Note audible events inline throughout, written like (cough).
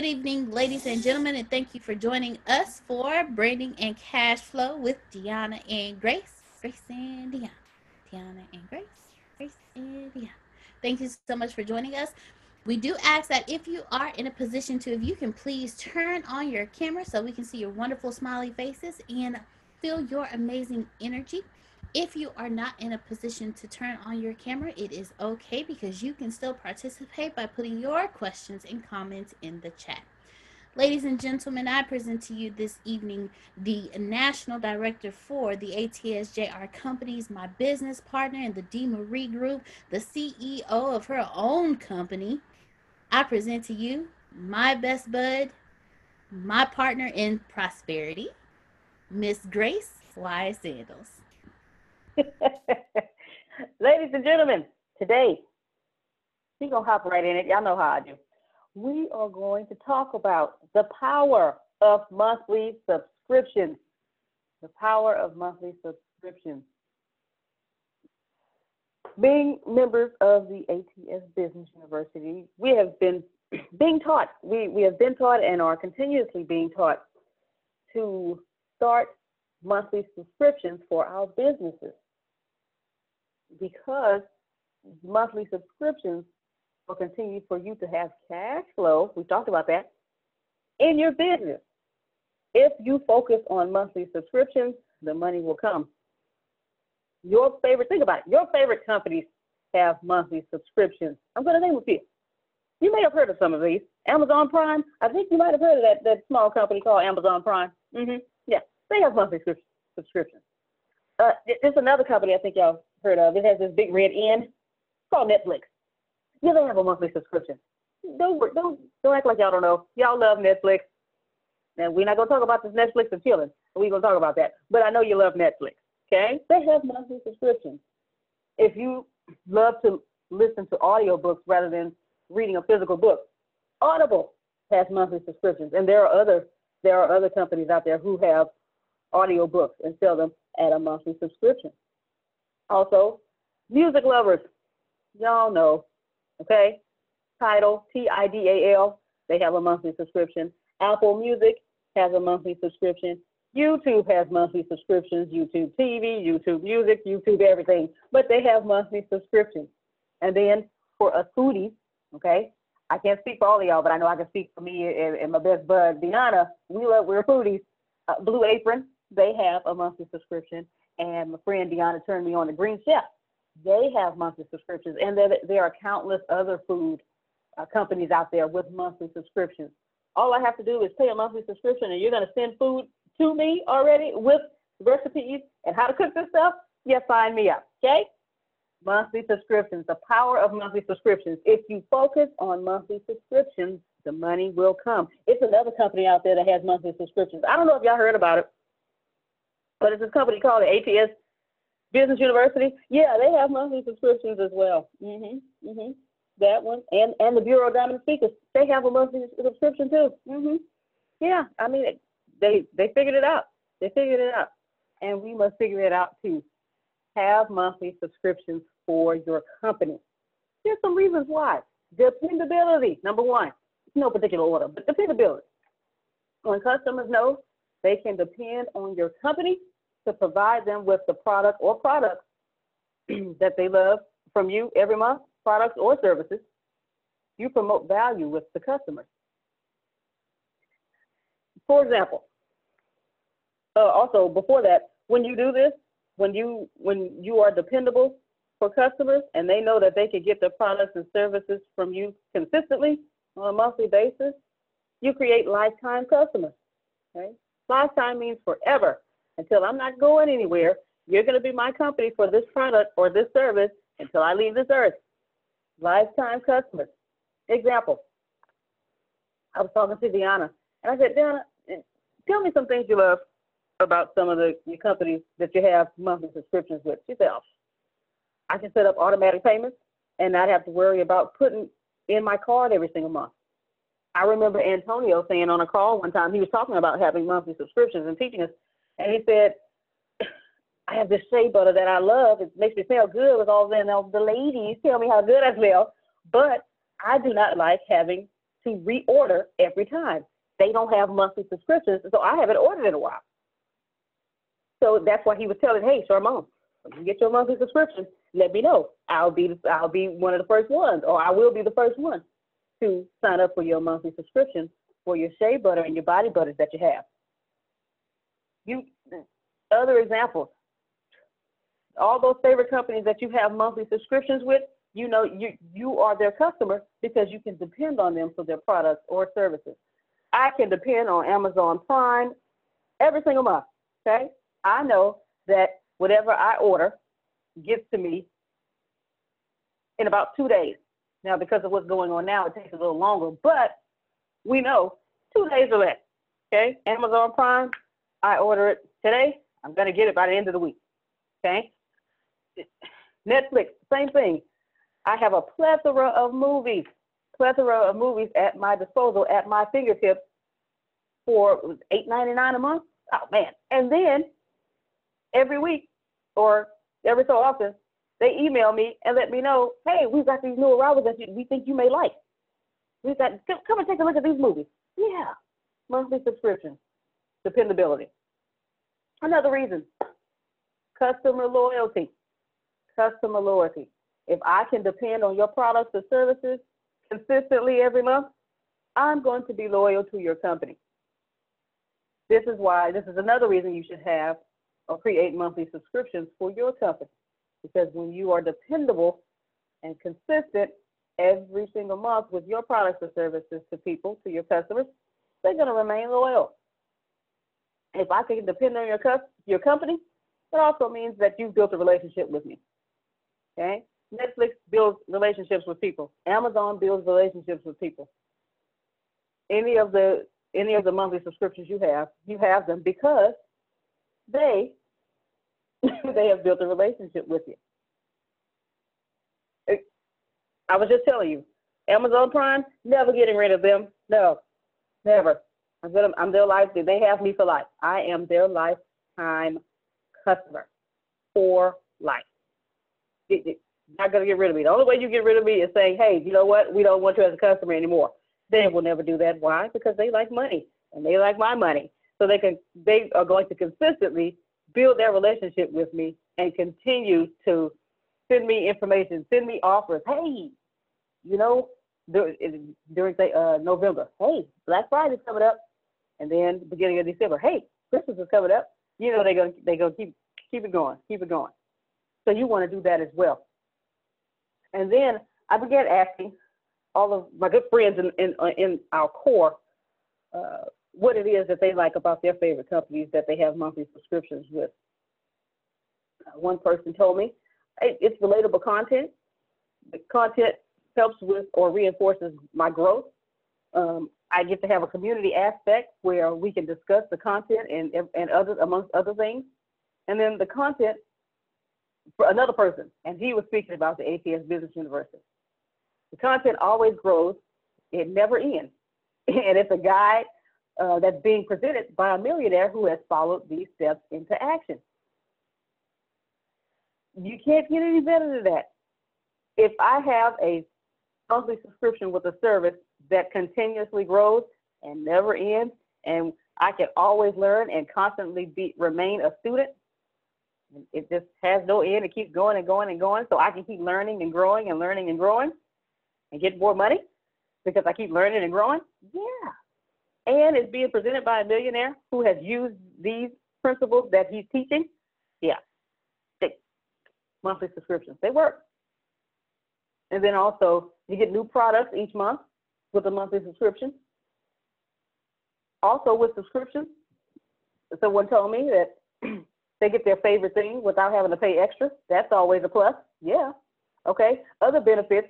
Good evening, ladies and gentlemen, and thank you for joining us for Branding and Cash Flow with Deanna and Grace. Grace and Deanna. Deanna and Grace. Grace and Deanna. Thank you so much for joining us. We do ask that if you are in a position to, if you can please turn on your camera so we can see your wonderful smiley faces and feel your amazing energy. If you are not in a position to turn on your camera, it is okay because you can still participate by putting your questions and comments in the chat. Ladies and gentlemen, I present to you this evening the National Director for the ATSJR Companies, my business partner in the D. Marie Group, the CEO of her own company. I present to you my best bud, my partner in prosperity, Miss Grace Y. Sandals. (laughs) Ladies and gentlemen, today we gonna hop right in it. Y'all know how I do. We are going to talk about the power of monthly subscriptions. The power of monthly subscriptions. Being members of the ATS Business University, we have been (clears throat) being taught, we, we have been taught and are continuously being taught to start monthly subscriptions for our businesses because monthly subscriptions will continue for you to have cash flow. We talked about that in your business. If you focus on monthly subscriptions, the money will come. Your favorite, think about it, your favorite companies have monthly subscriptions. I'm going to name a few. You may have heard of some of these. Amazon Prime, I think you might have heard of that, that small company called Amazon Prime. Mm-hmm. Yeah, they have monthly subscriptions. Uh, there's another company I think y'all heard of. It has this big red N. It's called Netflix. Yeah, they have a monthly subscription. Don't don't don't act like y'all don't know. Y'all love Netflix. And we're not gonna talk about this Netflix and chilling. We're gonna talk about that. But I know you love Netflix. Okay? They have monthly subscriptions. If you love to listen to audiobooks rather than reading a physical book, Audible has monthly subscriptions. And there are other there are other companies out there who have audiobooks and sell them at a monthly subscription. Also, music lovers, y'all know, okay? Tidal, T I D A L, they have a monthly subscription. Apple Music has a monthly subscription. YouTube has monthly subscriptions, YouTube TV, YouTube Music, YouTube everything, but they have monthly subscriptions. And then for us foodies, okay, I can't speak for all of y'all, but I know I can speak for me and, and my best bud, Deanna. We love, we're foodies. Uh, Blue Apron, they have a monthly subscription. And my friend Deanna turned me on to Green Chef. They have monthly subscriptions. And there, there are countless other food uh, companies out there with monthly subscriptions. All I have to do is pay a monthly subscription and you're going to send food to me already with recipes and how to cook this stuff. Yeah, sign me up. Okay? Monthly subscriptions, the power of monthly subscriptions. If you focus on monthly subscriptions, the money will come. It's another company out there that has monthly subscriptions. I don't know if y'all heard about it, but it's a company called ATS Business University. Yeah, they have monthly subscriptions as well. Mhm, mhm. That one and and the Bureau of Dominant Speakers, they have a monthly subscription too. Mhm. Yeah, I mean they they figured it out. They figured it out, and we must figure it out too. Have monthly subscriptions for your company. There's some reasons why. Dependability, number one. No particular order, but dependability. When customers know they can depend on your company to provide them with the product or products (clears throat) that they love from you every month, products or services, you promote value with the customers. For example, uh, also before that, when you do this, when you when you are dependable for customers and they know that they can get their products and services from you consistently on a monthly basis, you create lifetime customers. Okay? Lifetime means forever. Until I'm not going anywhere, you're going to be my company for this product or this service until I leave this earth. Lifetime customers. Example. I was talking to Deanna, and I said, Deanna, eh, tell me some things you love about some of the companies that you have monthly subscriptions with. She said, I can set up automatic payments and not have to worry about putting in my card every single month. I remember Antonio saying on a call one time, he was talking about having monthly subscriptions and teaching us, and he said, I have this shea butter that I love. It makes me smell good with all the, all the ladies tell me how good I smell, but I do not like having to reorder every time. They don't have monthly subscriptions, so I haven't ordered in a while. So that's why he was telling, hey, Sharmon, when you get your monthly subscription, let me know. I'll be I'll be one of the first ones, or I will be the first one to sign up for your monthly subscription for your shea butter and your body butters that you have. You other example, All those favorite companies that you have monthly subscriptions with, you know you you are their customer because you can depend on them for their products or services. I can depend on Amazon Prime every single month. Okay, I know that whatever I order gets to me in about two days. Now, because of what's going on now, it takes a little longer, but we know two days or less. Okay, Amazon Prime, I order it today. I'm gonna get it by the end of the week. Okay, Netflix, same thing. I have a plethora of movies, plethora of movies at my disposal, at my fingertips for $8.99 a month. Oh man! And then every week or every so often, they email me and let me know, hey, we've got these new arrivals that you, we think you may like. We've got come and take a look at these movies. Yeah, monthly subscription, dependability. Another reason, customer loyalty. Customer loyalty. If I can depend on your products or services consistently every month, I'm going to be loyal to your company. This is why, this is another reason you should have or create monthly subscriptions for your company. Because when you are dependable and consistent every single month with your products or services to people, to your customers, they're going to remain loyal. If I can depend on your, your company, it also means that you've built a relationship with me. Okay? Netflix builds relationships with people. Amazon builds relationships with people. Any of the any of the monthly subscriptions you have, you have them because they (laughs) they have built a relationship with you. I was just telling you, Amazon Prime, never getting rid of them. No, never. I'm gonna, I'm their life. They have me for life. I am their lifetime customer for life. It, it, not gonna get rid of me. The only way you get rid of me is saying, hey, you know what? We don't want you as a customer anymore. They will never do that. Why? Because they like money and they like my money. So they can they are going to consistently build their relationship with me and continue to send me information, send me offers. Hey, you know, during say uh, November, hey, Black Friday's coming up, and then beginning of December, hey, Christmas is coming up. You know they're gonna they gonna keep keep it going, keep it going. So you want to do that as well. And then I began asking all of my good friends in in, in our core uh, what it is that they like about their favorite companies that they have monthly subscriptions with. Uh, one person told me it's relatable content. The content helps with or reinforces my growth. Um, I get to have a community aspect where we can discuss the content and and others amongst other things. And then the content for another person, and he was speaking about the ATS Business University. The content always grows; it never ends, (laughs) and it's a guide uh, that's being presented by a millionaire who has followed these steps into action. You can't get any better than that. If I have a monthly subscription with a service that continuously grows and never ends, and I can always learn and constantly be remain a student. It just has no end. It keeps going and going and going. So I can keep learning and growing and learning and growing and get more money because I keep learning and growing. Yeah, and it's being presented by a millionaire who has used these principles that he's teaching, yeah, monthly subscriptions, they work. And then also, you get new products each month with a monthly subscription. Also, with subscriptions, someone told me that (clears throat) they get their favorite thing without having to pay extra. That's always a plus. Yeah. Okay. Other benefits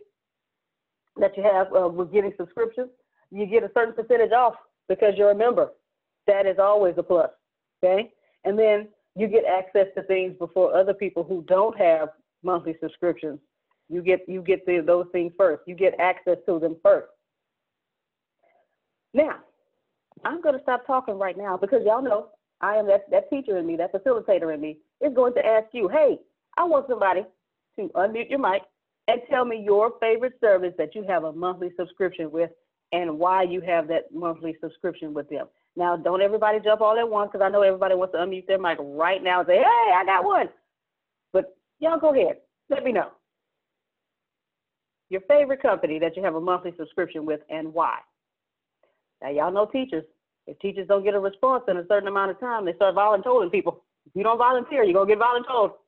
that you have uh, with getting subscriptions, you get a certain percentage off because you're a member. That is always a plus. Okay. And then you get access to things before other people who don't have monthly subscriptions. You get you get the, those things first. You get access to them first. Now, I'm going to stop talking right now because y'all know I am that, that teacher in me, that facilitator in me, is going to ask you, hey, I want somebody to unmute your mic and tell me your favorite service that you have a monthly subscription with and why you have that monthly subscription with them. Now, don't everybody jump all at once because I know everybody wants to unmute their mic right now and say, hey, I got one. But y'all go ahead. Let me know. Your favorite company that you have a monthly subscription with and why. Now, y'all know teachers. If teachers don't get a response in a certain amount of time, they start volunteering people. If you don't volunteer, you're going to get volunteered.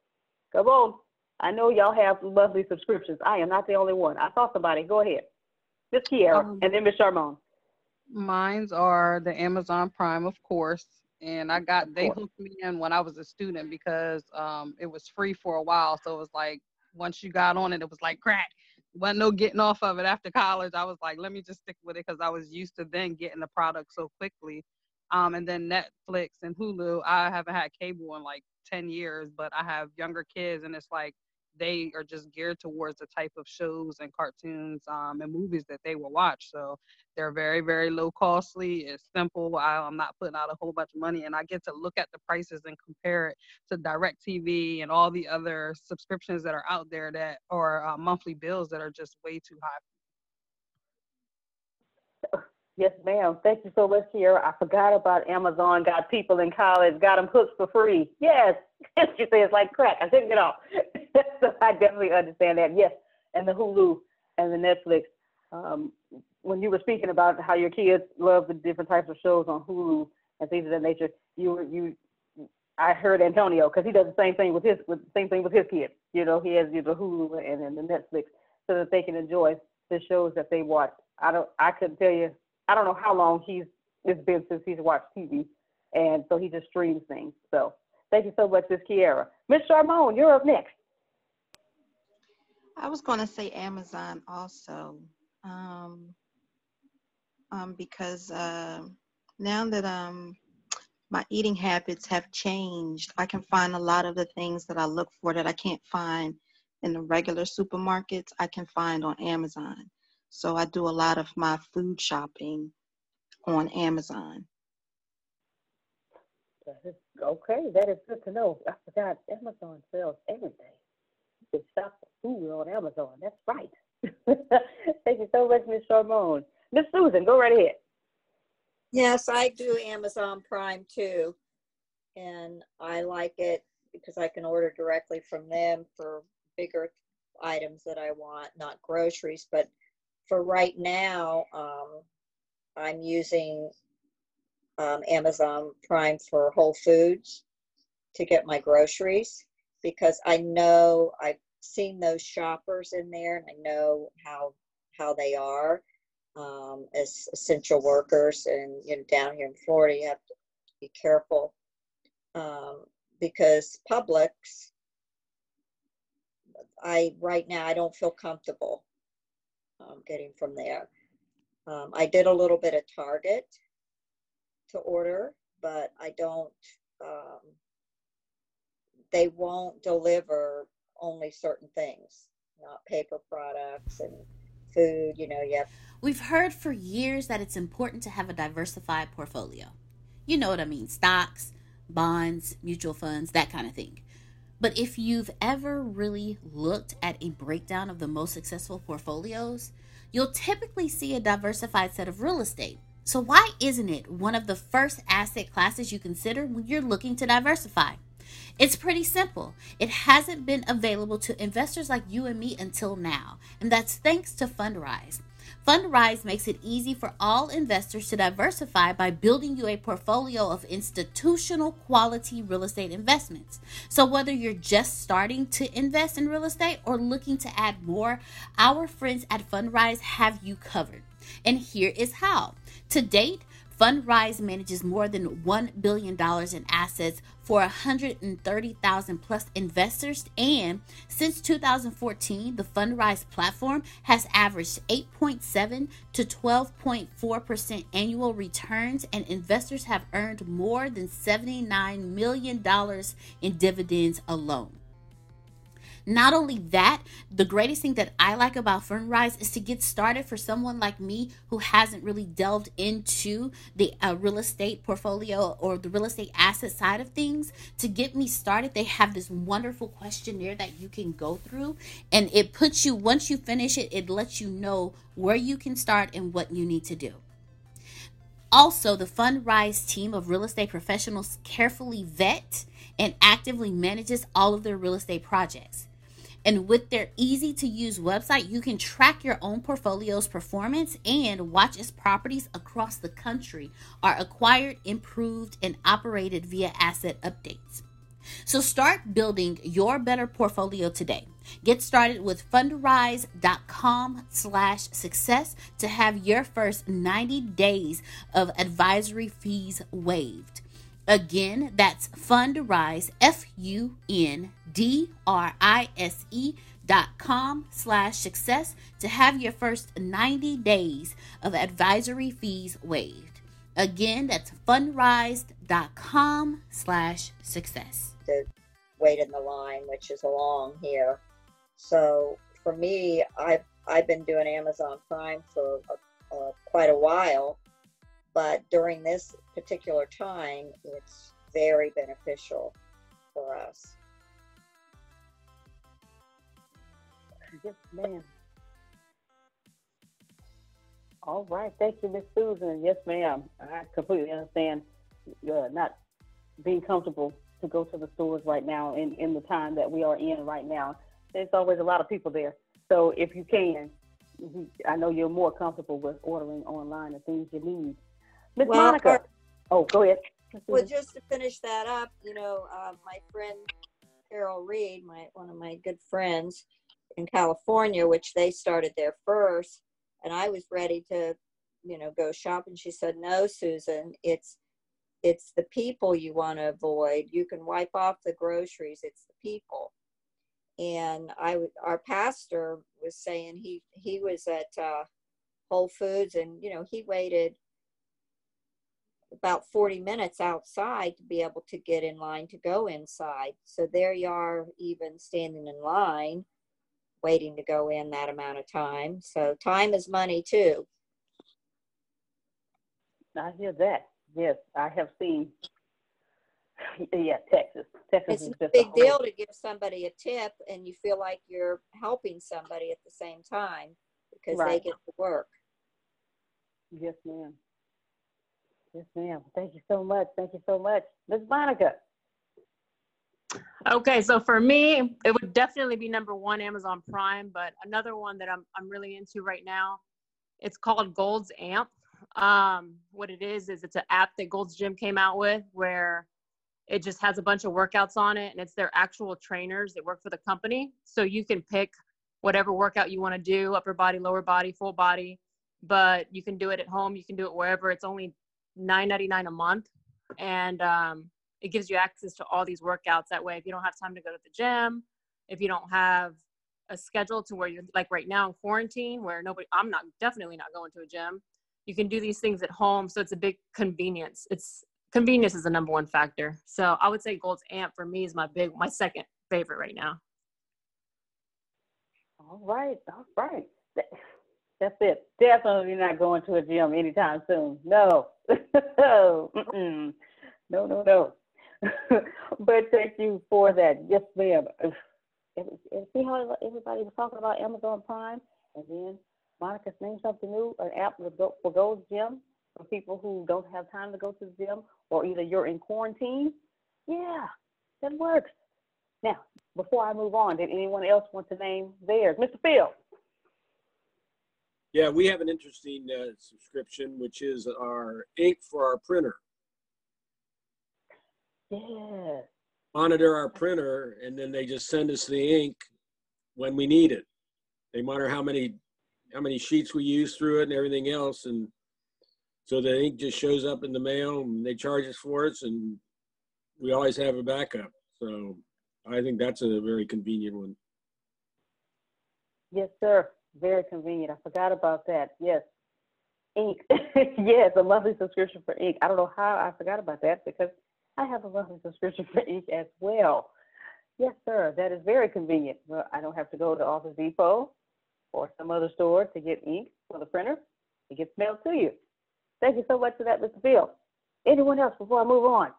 Come on. I know y'all have monthly subscriptions. I am not the only one. I saw somebody. Go ahead. Miss Kiera um, and then Miss Charmone. Mine's are the Amazon Prime, of course. And I got they hooked me in when I was a student because um, it was free for a while. So it was like once you got on it, it was like crack. Wasn't no getting off of it after college. I was like, let me just stick with it because I was used to then getting the product so quickly. Um, and then Netflix and Hulu. I haven't had cable in like 10 years, but I have younger kids, and it's like they are just geared towards the type of shows and cartoons um, and movies that they will watch. So they're very, very low costly. It's simple. I, am not putting out a whole bunch of money, and I get to look at the prices and compare it to DirecTV and all the other subscriptions that are out there that are uh, monthly bills that are just way too high. Yes, ma'am. Thank you so much, Kiera. I forgot about Amazon. Got people in college, got them hooked for free. Yes. (laughs) she said it's like crack. I couldn't get off. (laughs) so I definitely understand that. Yes. And the Hulu and the Netflix. Um, when you were speaking about how your kids love the different types of shows on Hulu and things of that nature, you you I heard Antonio because he does the same thing with his with same thing with his kids. You know, he has you know, the Hulu and then the Netflix so that they can enjoy the shows that they watch. I don't I couldn't tell you I don't know how long he's it's been since he's watched TV, and so he just streams things. So thank you so much, Miss Kiera. Miss Charmone, you're up next. I was going to say Amazon also, um, um, because uh, now that um, my eating habits have changed, I can find a lot of the things that I look for that I can't find in the regular supermarkets. I can find on Amazon. So I do a lot of my food shopping on Amazon. Okay, that is good to know. I forgot Amazon sells everything. You can shop for food on Amazon. That's right. (laughs) Thank you so much, Miss Charmone. Miss Susan, go right ahead. Yes, I do Amazon Prime too. And I like it because I can order directly from them for bigger items that I want, not groceries, but for right now, um, I'm using um, Amazon Prime for Whole Foods to get my groceries because I know I've seen those shoppers in there and I know how how they are um, as essential workers and you know down here in Florida you have to be careful um, because Publix I right now I don't feel comfortable um, getting from there. Um, I did a little bit of Target to order, but I don't, um, they won't deliver only certain things, not paper products and food, you know, yeah. We've heard for years that it's important to have a diversified portfolio. You know what I mean stocks, bonds, mutual funds, that kind of thing. But if you've ever really looked at a breakdown of the most successful portfolios, you'll typically see a diversified set of real estate. So, why isn't it one of the first asset classes you consider when you're looking to diversify? It's pretty simple. It hasn't been available to investors like you and me until now, and that's thanks to Fundrise. Fundrise makes it easy for all investors to diversify by building you a portfolio of institutional quality real estate investments. So, whether you're just starting to invest in real estate or looking to add more, our friends at Fundrise have you covered. And here is how. To date, Fundrise manages more than $1 billion in assets for 130,000 plus investors. And since 2014, the Fundrise platform has averaged 8.7 to 12.4% annual returns, and investors have earned more than $79 million in dividends alone. Not only that, the greatest thing that I like about Fundrise is to get started for someone like me who hasn't really delved into the uh, real estate portfolio or the real estate asset side of things. To get me started, they have this wonderful questionnaire that you can go through, and it puts you, once you finish it, it lets you know where you can start and what you need to do. Also, the Fundrise team of real estate professionals carefully vet and actively manages all of their real estate projects. And with their easy to use website, you can track your own portfolio's performance and watch as properties across the country are acquired, improved, and operated via asset updates. So start building your better portfolio today. Get started with fundrise.com slash success to have your first 90 days of advisory fees waived. Again, that's fundrise, F-U-N-D-R-I-S-E dot com slash success to have your first 90 days of advisory fees waived. Again, that's fundrise.com slash success. To wait in the line, which is long here. So for me, I've I've been doing Amazon Prime for uh, quite a while, but during this particular time, it's very beneficial for us. Yes, ma'am. All right, thank you, Miss Susan. Yes, ma'am. I completely understand uh, not being comfortable to go to the stores right now in, in the time that we are in right now there's always a lot of people there. So if you can, I know you're more comfortable with ordering online the things you need. Miss well, Monica. oh, go ahead. Well, just to finish that up, you know, uh, my friend Carol Reed, my one of my good friends in California, which they started there first, and I was ready to, you know, go shopping. She said, "No, Susan, it's it's the people you want to avoid. You can wipe off the groceries. It's the people." and I our pastor was saying he he was at uh, Whole Foods and you know he waited about 40 minutes outside to be able to get in line to go inside. So there you are, even standing in line, waiting to go in that amount of time. So time is money too. I hear that. Yes, I have seen (laughs) yeah, Texas. Texas it's a big deal to give somebody a tip, and you feel like you're helping somebody at the same time because right. they get to work. Yes, ma'am. Yes, ma'am. Thank you so much. Thank you so much, Ms. Monica. Okay, so for me, it would definitely be number one, Amazon Prime. But another one that I'm I'm really into right now, it's called Gold's Amp. Um, what it is is it's an app that Gold's Gym came out with where it just has a bunch of workouts on it and it's their actual trainers that work for the company. So you can pick whatever workout you want to do, upper body, lower body, full body, but you can do it at home. You can do it wherever. It's only $9.99 a month. And um, it gives you access to all these workouts that way. If you don't have time to go to the gym, if you don't have a schedule to where you're like right now in quarantine where nobody, I'm not definitely not going to a gym. You can do these things at home. So it's a big convenience. It's convenience is the number one factor. So I would say Gold's Amp for me is my big, my second favorite right now. All right, all right. That's it. Definitely not going to a gym anytime soon. No, (laughs) no, no, no, (laughs) but thank you for that. Yes, ma'am. See how everybody was talking about Amazon Prime, and then Monica's named something new, an app for Gold's Gym for people who don't have time to go to the gym or either you're in quarantine, yeah, that works. Now, before I move on, did anyone else want to name theirs? Mr. Phil. Yeah, we have an interesting uh, subscription, which is our ink for our printer. Yeah. Monitor our printer, and then they just send us the ink when we need it. They monitor how many how many sheets we use through it and everything else, and so the ink just shows up in the mail and they charge us for it and we always have a backup. So I think that's a very convenient one. Yes, sir. Very convenient. I forgot about that. Yes. Ink. (laughs) yes, a monthly subscription for ink. I don't know how I forgot about that because I have a monthly subscription (laughs) for ink as well. Yes, sir. That is very convenient. Well, I don't have to go to Office Depot or some other store to get ink for the printer. It gets mailed to you. Thank you so much for that, Mr. Bill. Anyone else before I move on?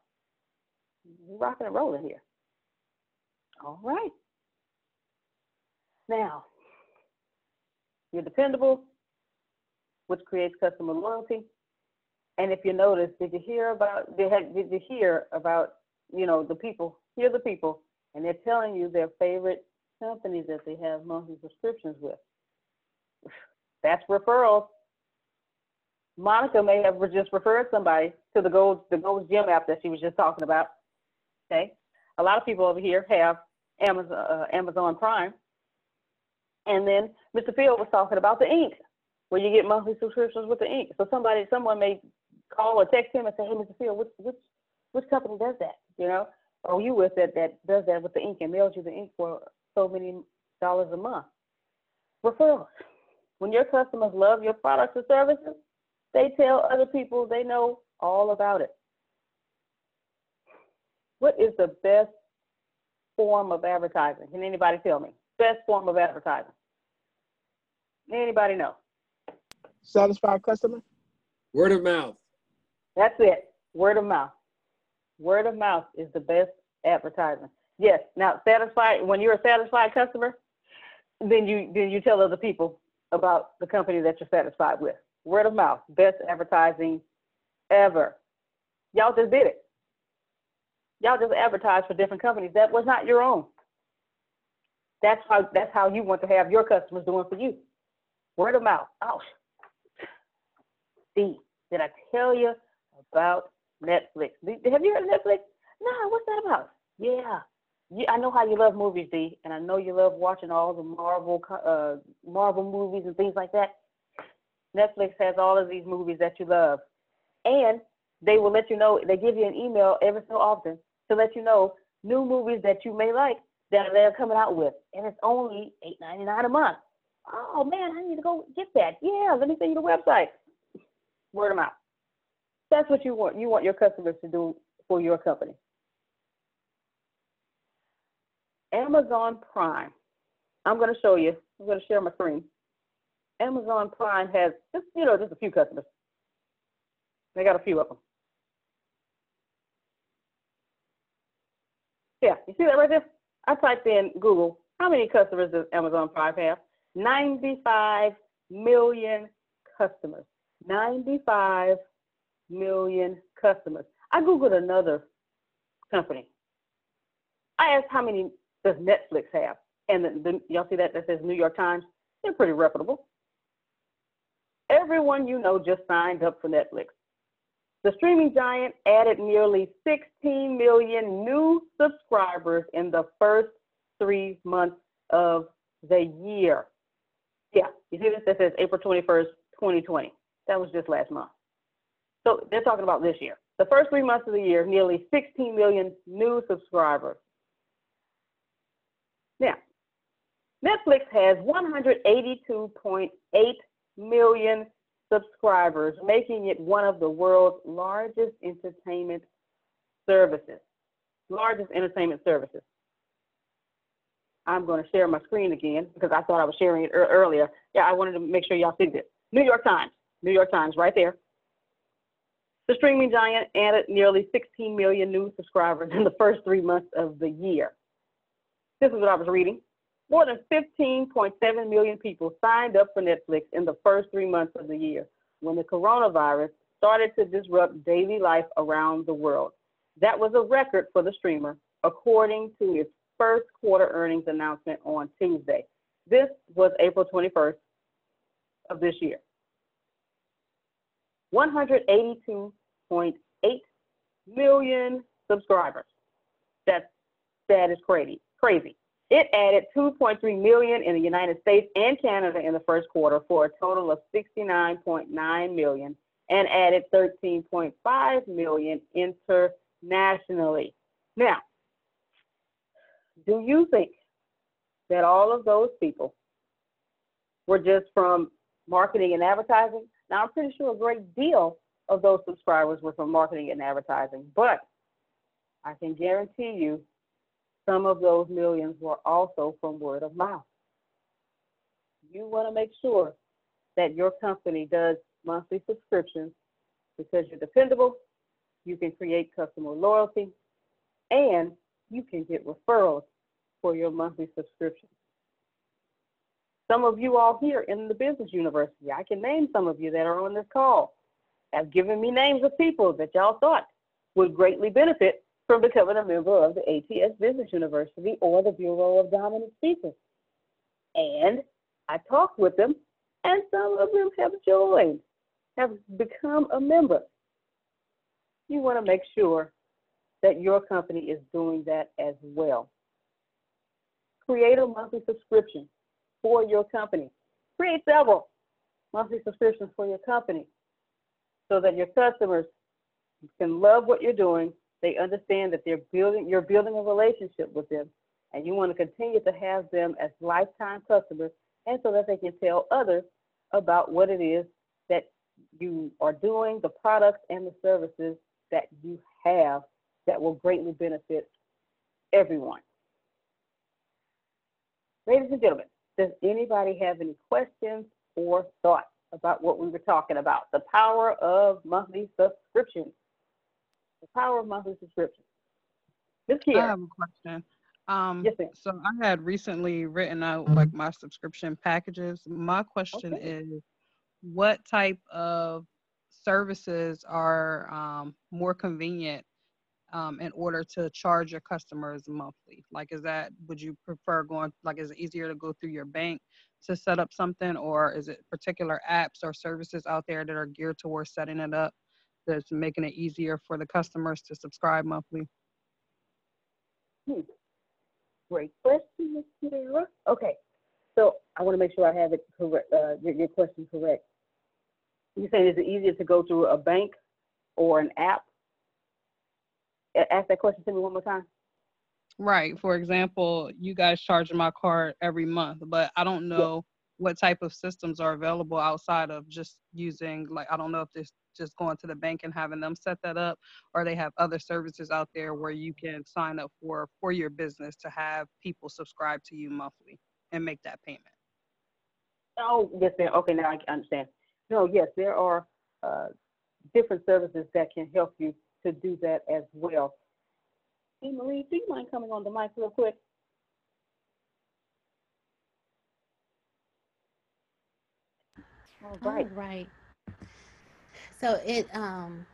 We're rocking and rolling here. All right. Now, you're dependable, which creates customer loyalty. And if you notice, did you hear about did, did you hear about you know the people? Hear the people, and they're telling you their favorite companies that they have monthly subscriptions with. That's referrals. Monica may have just referred somebody to the Gold the Gold Gym app that she was just talking about. Okay, a lot of people over here have Amazon uh, Amazon Prime, and then Mr. Field was talking about the ink, where you get monthly subscriptions with the ink. So somebody, someone may call or text him and say, "Hey, Mr. Field, which which which company does that?" You know, or you with that that does that with the ink and mails you the ink for so many dollars a month. Referrals. When your customers love your products or services, they tell other people they know all about it. What is the best form of advertising? Can anybody tell me? Best form of advertising? Anybody know? Satisfied customer? Word of mouth. That's it. Word of mouth. Word of mouth is the best advertising. Yes. Now, satisfied. When you're a satisfied customer, then you then you tell other people about the company that you're satisfied with. Word of mouth, best advertising ever. Y'all just did it. Y'all just advertised for different companies. That was not your own. That's how that's how you want to have your customers doing for you. Word of mouth. Oh, see, did I tell you about Netflix? Have you heard of Netflix? No, what's that about? Yeah, yeah, I know how you love movies, D, and I know you love watching all the Marvel uh, Marvel movies and things like that. Netflix has all of these movies that you love, and they will let you know. They give you an email every so often to let you know new movies that you may like that they're coming out with, and it's only eight ninety nine a month. Oh man, I need to go get that. Yeah, let me send you the website. Word of mouth. That's what you want. You want your customers to do for your company. Amazon Prime. I'm going to show you. I'm going to share my screen. Amazon Prime has just, you know, just a few customers. They got a few of them. Yeah, you see that right there? I typed in Google, how many customers does Amazon Prime have? 95 million customers. 95 million customers. I Googled another company. I asked how many does Netflix have? And the, the, y'all see that that says New York Times? They're pretty reputable. Everyone you know just signed up for Netflix. The streaming giant added nearly 16 million new subscribers in the first three months of the year. Yeah, you see this? That says April 21st, 2020. That was just last month. So they're talking about this year. The first three months of the year, nearly 16 million new subscribers. Now, Netflix has 182.8 million subscribers, making it one of the world's largest entertainment services. Largest entertainment services. I'm going to share my screen again because I thought I was sharing it earlier. Yeah, I wanted to make sure y'all see this. New York Times, New York Times, right there. The streaming giant added nearly 16 million new subscribers in the first three months of the year. This is what I was reading. More than 15.7 million people signed up for Netflix in the first three months of the year when the coronavirus started to disrupt daily life around the world. That was a record for the streamer, according to its first quarter earnings announcement on Tuesday. This was April 21st of this year. 182.8 million subscribers. That's that is crazy crazy. It added 2.3 million in the United States and Canada in the first quarter for a total of 69.9 million and added 13.5 million internationally. Now, do you think that all of those people were just from marketing and advertising? Now, I'm pretty sure a great deal of those subscribers were from marketing and advertising, but I can guarantee you some of those millions were also from word of mouth. You want to make sure that your company does monthly subscriptions because you're dependable, you can create customer loyalty, and you can get referrals for your monthly subscription. Some of you all here in the business university, I can name some of you that are on this call, have given me names of people that y'all thought would greatly benefit from becoming a member of the ATS Business University or the Bureau of Dominant Speakers. And I talked with them, and some of them have joined, have become a member. You want to make sure that your company is doing that as well. Create a monthly subscription for your company. Create several monthly subscriptions for your company so that your customers can love what you're doing. They understand that they're building, you're building a relationship with them, and you want to continue to have them as lifetime customers, and so that they can tell others about what it is that you are doing, the products and the services that you have that will greatly benefit everyone. Ladies and gentlemen, does anybody have any questions or thoughts about what we were talking about? The power of monthly subscriptions. The power of monthly subscriptions. Ms. I have a question. Um, Yes, ma'am. so I had recently written out like my subscription packages. My question Okay. is, what type of services are um, more convenient um, in order to charge your customers monthly? Like, is that would you prefer going like is it easier to go through your bank to set up something, or is it particular apps or services out there that are geared towards setting it up that's making it easier for the customers to subscribe monthly? Hmm. Great question, Ms. Kiera. Okay, so I want to make sure I have it correct, uh, your, your question correct. You're saying is it easier to go through a bank or an app? Ask that question to me one more time. Right. For example, you guys charge my card every month, but I don't know what type of systems are available outside of just using, like, I don't know if this just going to the bank and having them set that up, or they have other services out there where you can sign up for for your business to have people subscribe to you monthly and make that payment. Oh, yes, ma'am. Okay, now I understand. No, yes, there are uh, different services that can help you to do that as well. Hey, Marie, do you mind coming on the mic real quick? All right. All right. So it um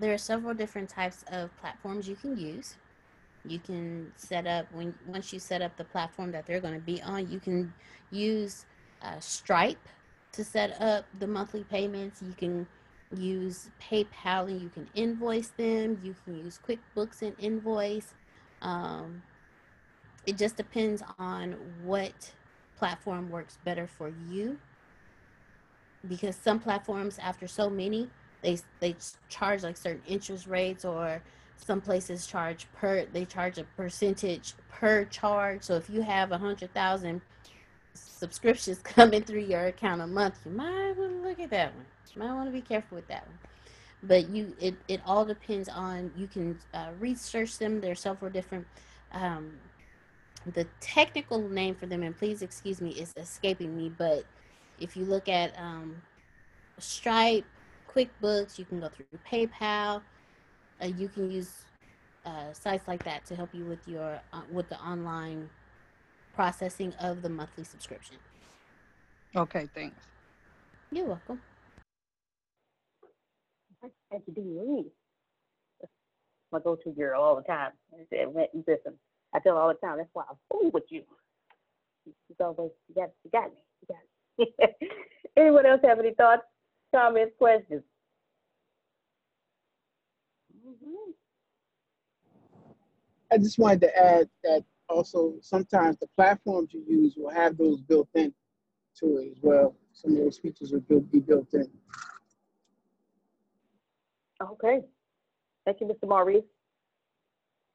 there are several different types of platforms you can use. You can set up when once you set up the platform that they're going to be on, you can use uh, Stripe to set up the monthly payments. You can use PayPal and you can invoice them. You can use QuickBooks and invoice. Um, it just depends on what platform works better for you because some platforms after so many they they charge like certain interest rates or some places charge per they charge a percentage per charge. So if you have a hundred thousand subscriptions (laughs) coming through your account a month you might want to look at that one. You might want to be careful with that one. But you it, it all depends on you can uh, research them. There's several different um, the technical name for them and please excuse me is escaping me but if you look at um, Stripe, QuickBooks, you can go through PayPal. Uh, you can use uh, sites like that to help you with your uh, with the online processing of the monthly subscription. Okay, thanks. You're welcome. Thank you, Dee My go-to girl all the time. I said, listen, I tell her all the time, that's why I fool with you. She's always, you got, you got me, you got me. (laughs) Anyone else have any thoughts, comments, questions? Mhm. I just wanted to add that also sometimes the platforms you use will have those built in to it as well. Some of those features will built- be built in. Okay. Thank you, Mr. Maurice.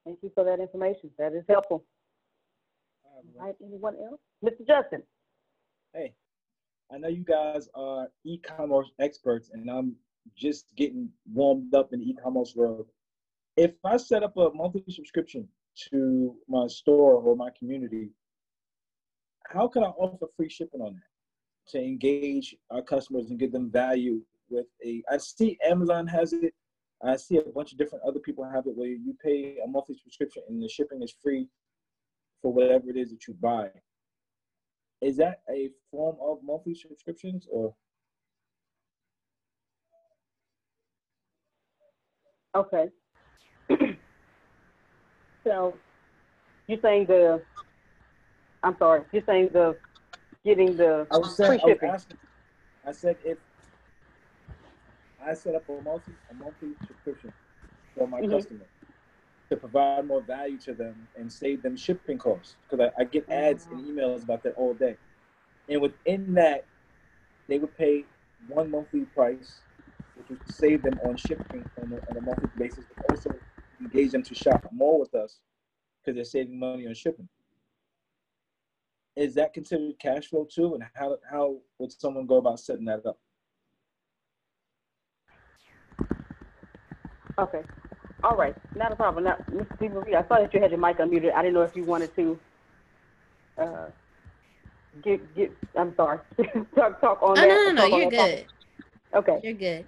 Thank you for that information. That is helpful. All right, anyone else? Mr. Justin? Hey, I know you guys are e-commerce experts, and I'm just getting warmed up in the e-commerce world. If I set up a monthly subscription to my store or my community, how can I offer free shipping on that to engage our customers and give them value with a? I see Amazon has it. I see a bunch of different other people have it where you pay a monthly subscription and the shipping is free for whatever it is that you buy. Is that a form of monthly subscriptions or? Okay. (clears throat) so you're saying the, I'm sorry, you're saying the, getting the I was free saying, I was shipping. asking, I said if I set up a monthly, a monthly subscription for my Mhm. customer to provide more value to them and save them shipping costs, because I, I get ads and mm-hmm. emails about that all day. And within that, they would pay one monthly price, which would save them on shipping on a, on a monthly basis, but also engage them to shop more with us because they're saving money on shipping. Is that considered cash flow too? And how, how would someone go about setting that up? Okay. All right. Not a problem. Now, Mr. I saw that you had your mic unmuted. I didn't know if you wanted to uh, get get. I'm sorry. (laughs) talk talk on Oh that. no, no, no, you're that topic. good. Okay. You're good.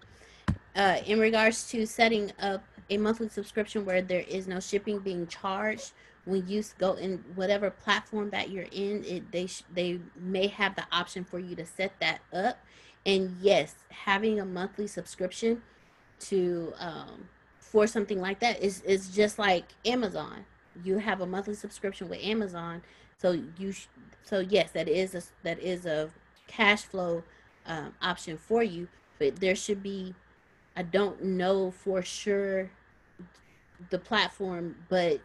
Uh, in regards to setting up a monthly subscription where there is no shipping being charged, when you go in whatever platform that you're in, it they sh- they may have the option for you to set that up. And yes, having a monthly subscription to um, for something like that is is just like Amazon. You have a monthly subscription with Amazon, so you sh- so yes, that is a that is a cash flow um, option for you. But there should be, I don't know for sure the platform, but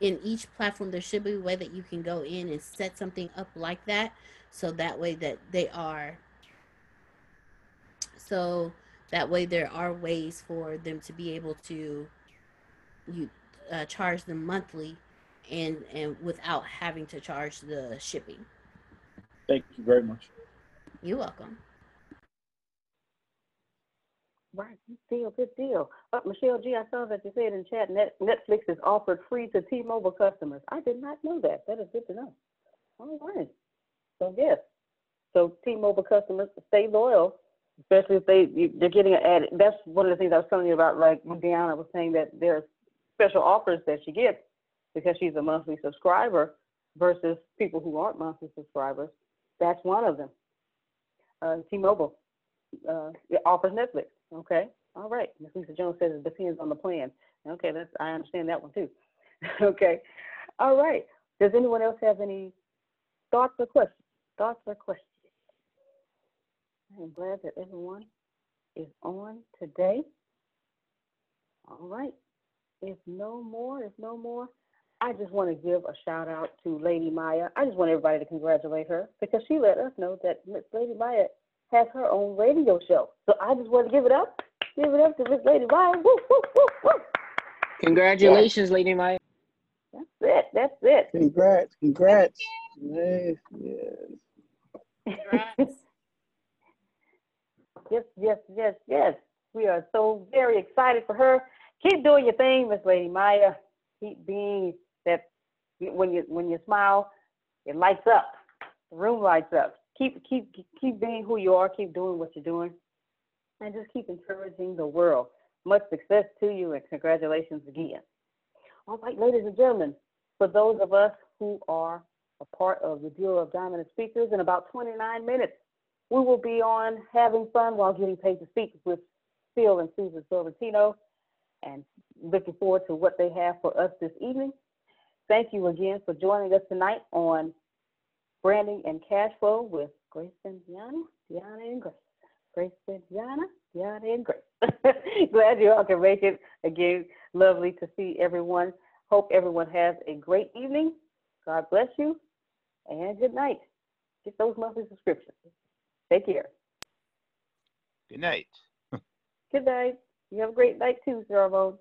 in each platform there should be a way that you can go in and set something up like that, so that way that they are so that way there are ways for them to be able to you uh, charge them monthly and and without having to charge the shipping Thank you very much. you're welcome Right. Good deal. Good deal. Uh, Michelle G, I saw that you said in chat Net, Netflix is offered free to T-Mobile customers. I did not know that. That is good to know. All right. So yes. So T-Mobile customers stay loyal, especially if they they're getting an ad. That's one of the things I was telling you about. Like when Deanna was saying that there's special offers that she gets because she's a monthly subscriber versus people who aren't monthly subscribers. That's one of them. Uh, T-Mobile uh, offers Netflix. Okay, all right. Ms. Lisa Jones says it depends on the plan. Okay, that's I understand that one too. (laughs) okay, all right. Does anyone else have any thoughts or questions? Thoughts or questions? I'm glad that everyone is on today. All right. If no more, if no more, I just want to give a shout out to Lady Maya. I just want everybody to congratulate her because she let us know that Miss Lady Maya has her own radio show. So I just want to give it up. Give it up to Miss Lady Maya. Woo, woo, woo, woo. Congratulations, Lady Maya. That's it. That's it. Congrats, congrats. Yes, yes. (laughs) yes, yes, yes, yes. We are so very excited for her. Keep doing your thing, Miss Lady Maya. Keep being that when you when you smile, it lights up. The room lights up. Keep keep keep being who you are. Keep doing what you're doing, and just keep encouraging the world. Much success to you, and congratulations again. All right, ladies and gentlemen, for those of us who are a part of the Bureau of Dominant Speakers, in about 29 minutes, we will be on having fun while getting paid to speak with Phil and Susan Sorrentino, and looking forward to what they have for us this evening. Thank you again for joining us tonight on Branding and Cash Flow with Grace and Diana, Diana and Grace. Grace and Diana, Diana and Grace. (laughs) Glad you all can make it. Again, lovely to see everyone. Hope everyone has a great evening. God bless you, and good night. Get those monthly subscriptions. Take care. Good night. Good night. You have a great night too, Ramon.